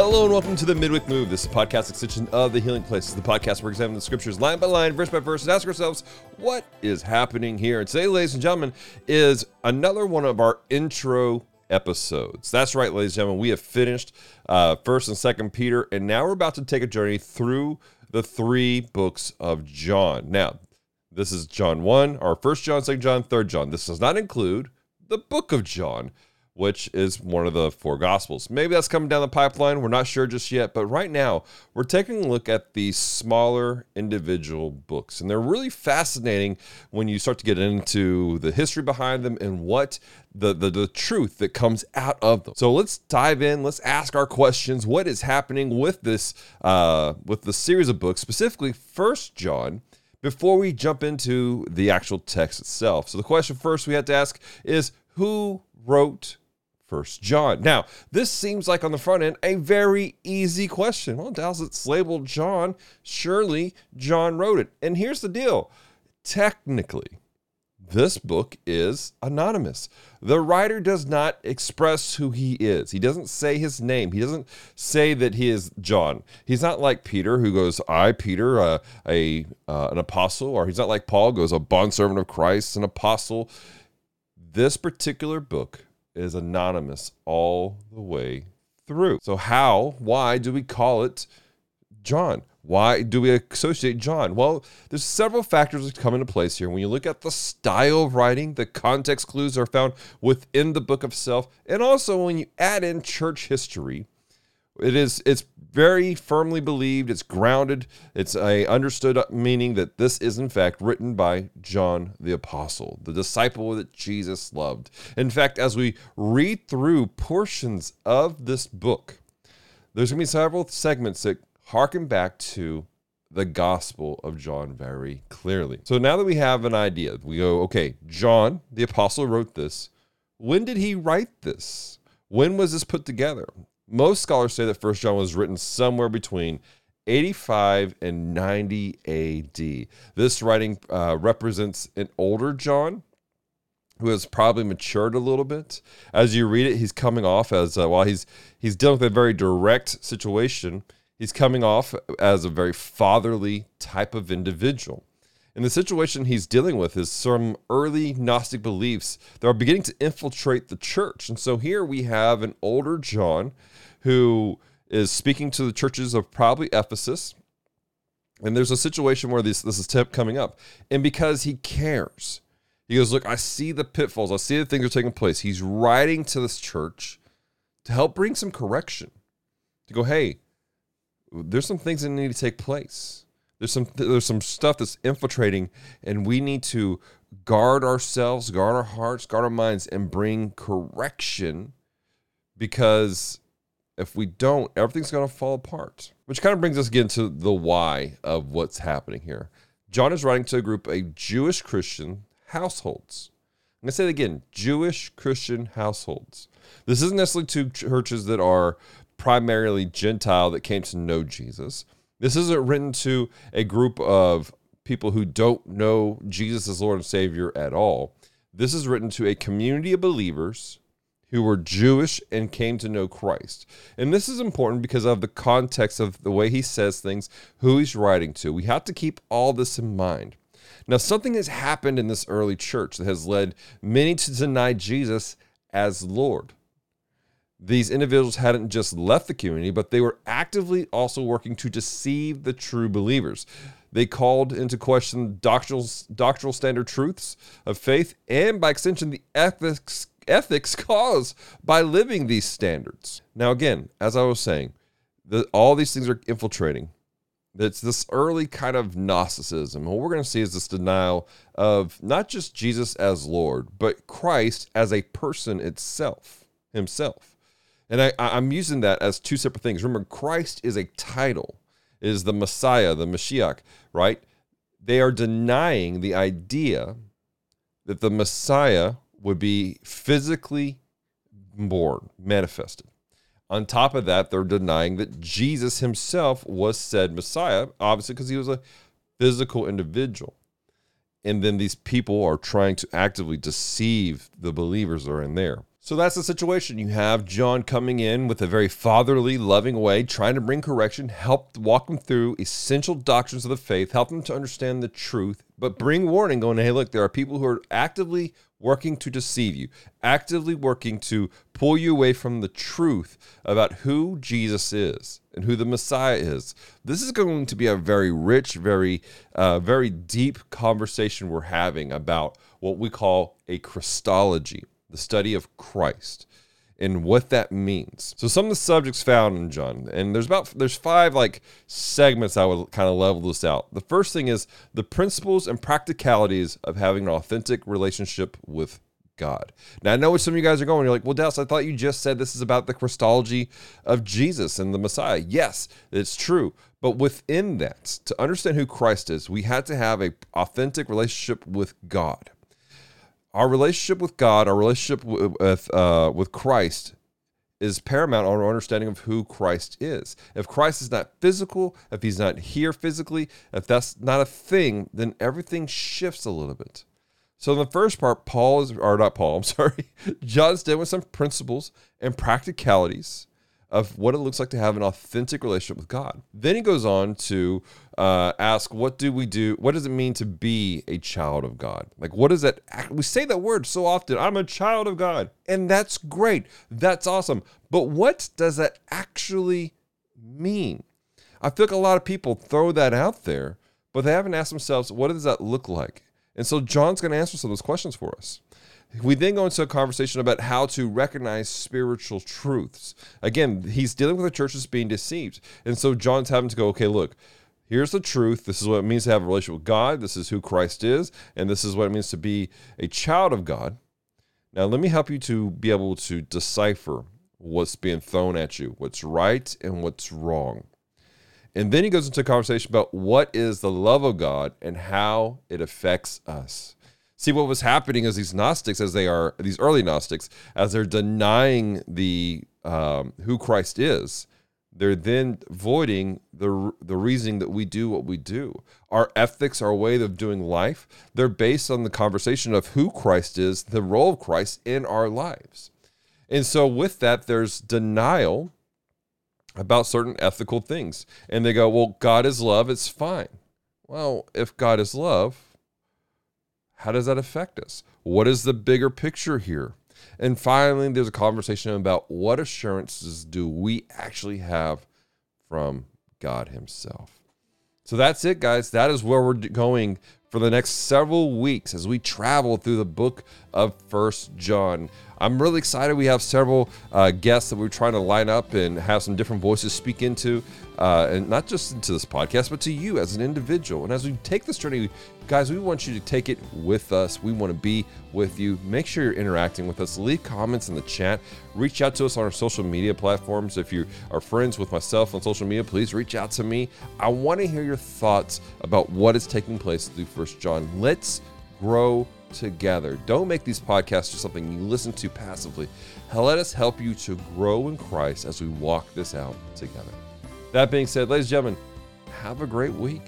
Hello and welcome to the Midweek Move. This is a podcast extension of the Healing Place. This is the podcast where we examine the scriptures line by line, verse by verse, and ask ourselves what is happening here. And today, ladies and gentlemen, is another one of our intro episodes. That's right, ladies and gentlemen. We have finished uh, First and Second Peter, and now we're about to take a journey through the three books of John. Now, this is John one, our First John, Second John, Third John. This does not include the book of John which is one of the four gospels. Maybe that's coming down the pipeline. We're not sure just yet. But right now, we're taking a look at these smaller individual books. And they're really fascinating when you start to get into the history behind them and what the, the, the truth that comes out of them. So let's dive in. Let's ask our questions. What is happening with this, uh, with the series of books, specifically First John? Before we jump into the actual text itself. So the question first we have to ask is who wrote First John. Now, this seems like on the front end a very easy question. Well, Dallas, it's labeled John. Surely John wrote it. And here's the deal technically, this book is anonymous. The writer does not express who he is. He doesn't say his name. He doesn't say that he is John. He's not like Peter, who goes, "I, Peter, uh, a uh, an apostle," or he's not like Paul, goes, "A bondservant of Christ, an apostle." This particular book is anonymous all the way through. So, how, why do we call it John? Why do we associate John? Well, there's several factors that come into place here. When you look at the style of writing, the context clues are found within the book of self, and also when you add in church history, it is it's very firmly believed, it's grounded, it's a understood meaning that this is in fact written by John the apostle, the disciple that Jesus loved. In fact, as we read through portions of this book, there's going to be several segments that harken back to the gospel of John very clearly. So now that we have an idea, we go, okay, John the apostle wrote this. When did he write this? When was this put together? Most scholars say that First John was written somewhere between 85 and 90 AD. This writing uh, represents an older John who has probably matured a little bit. As you read it, he's coming off as uh, while he's he's dealing with a very direct situation. He's coming off as a very fatherly type of individual. And the situation he's dealing with is some early Gnostic beliefs that are beginning to infiltrate the church. And so here we have an older John who is speaking to the churches of probably Ephesus. And there's a situation where this, this is coming up. And because he cares, he goes, Look, I see the pitfalls, I see the things are taking place. He's writing to this church to help bring some correction, to go, Hey, there's some things that need to take place. There's some there's some stuff that's infiltrating, and we need to guard ourselves, guard our hearts, guard our minds, and bring correction because if we don't, everything's going to fall apart. Which kind of brings us again to the why of what's happening here. John is writing to a group of Jewish Christian households. I'm going to say it again Jewish Christian households. This isn't necessarily to churches that are primarily Gentile that came to know Jesus. This isn't written to a group of people who don't know Jesus as Lord and Savior at all. This is written to a community of believers who were Jewish and came to know Christ. And this is important because of the context of the way he says things, who he's writing to. We have to keep all this in mind. Now, something has happened in this early church that has led many to deny Jesus as Lord. These individuals hadn't just left the community, but they were actively also working to deceive the true believers. They called into question doctrinal, doctrinal standard truths of faith and, by extension, the ethics ethics caused by living these standards. Now, again, as I was saying, the, all these things are infiltrating. It's this early kind of Gnosticism. What we're going to see is this denial of not just Jesus as Lord, but Christ as a person itself, himself. And I, I'm using that as two separate things. Remember, Christ is a title, is the Messiah, the Mashiach, right? They are denying the idea that the Messiah would be physically born, manifested. On top of that, they're denying that Jesus himself was said Messiah, obviously, because he was a physical individual. And then these people are trying to actively deceive the believers that are in there. So that's the situation. You have John coming in with a very fatherly, loving way, trying to bring correction, help walk them through essential doctrines of the faith, help them to understand the truth, but bring warning going, hey, look, there are people who are actively working to deceive you, actively working to pull you away from the truth about who Jesus is and who the Messiah is. This is going to be a very rich, very, uh, very deep conversation we're having about what we call a Christology the study of Christ and what that means. So some of the subjects found in John, and there's about there's five like segments I would kind of level this out. The first thing is the principles and practicalities of having an authentic relationship with God. Now I know what some of you guys are going. You're like, well, Dallas, I thought you just said this is about the Christology of Jesus and the Messiah. Yes, it's true. But within that, to understand who Christ is, we had to have a authentic relationship with God our relationship with God, our relationship with uh, with Christ, is paramount on our understanding of who Christ is. If Christ is not physical, if He's not here physically, if that's not a thing, then everything shifts a little bit. So in the first part, Paul is, or not Paul, I'm sorry, John's dealing with some principles and practicalities of what it looks like to have an authentic relationship with God. Then he goes on to uh, ask, what do we do? What does it mean to be a child of God? Like, what is that? We say that word so often. I'm a child of God, and that's great. That's awesome. But what does that actually mean? I feel like a lot of people throw that out there, but they haven't asked themselves, what does that look like? And so John's going to answer some of those questions for us. We then go into a conversation about how to recognize spiritual truths. Again, he's dealing with the church that's being deceived. And so John's having to go, okay, look, here's the truth. This is what it means to have a relationship with God. This is who Christ is. And this is what it means to be a child of God. Now, let me help you to be able to decipher what's being thrown at you, what's right and what's wrong. And then he goes into a conversation about what is the love of God and how it affects us. See, what was happening is these Gnostics, as they are, these early Gnostics, as they're denying the um, who Christ is, they're then voiding the the reasoning that we do what we do. Our ethics, our way of doing life, they're based on the conversation of who Christ is, the role of Christ in our lives. And so with that, there's denial about certain ethical things. And they go, well, God is love, it's fine. Well, if God is love, how does that affect us? What is the bigger picture here? And finally, there's a conversation about what assurances do we actually have from God Himself. So that's it, guys. That is where we're going for the next several weeks as we travel through the book of First John. I'm really excited. We have several uh, guests that we're trying to line up and have some different voices speak into, uh, and not just into this podcast, but to you as an individual. And as we take this journey, guys, we want you to take it with us. We want to be with you. Make sure you're interacting with us. Leave comments in the chat. Reach out to us on our social media platforms. If you are friends with myself on social media, please reach out to me. I want to hear your thoughts about what is taking place through First John. Let's grow together. Don't make these podcasts just something you listen to passively. Let us help you to grow in Christ as we walk this out together. That being said, ladies and gentlemen, have a great week.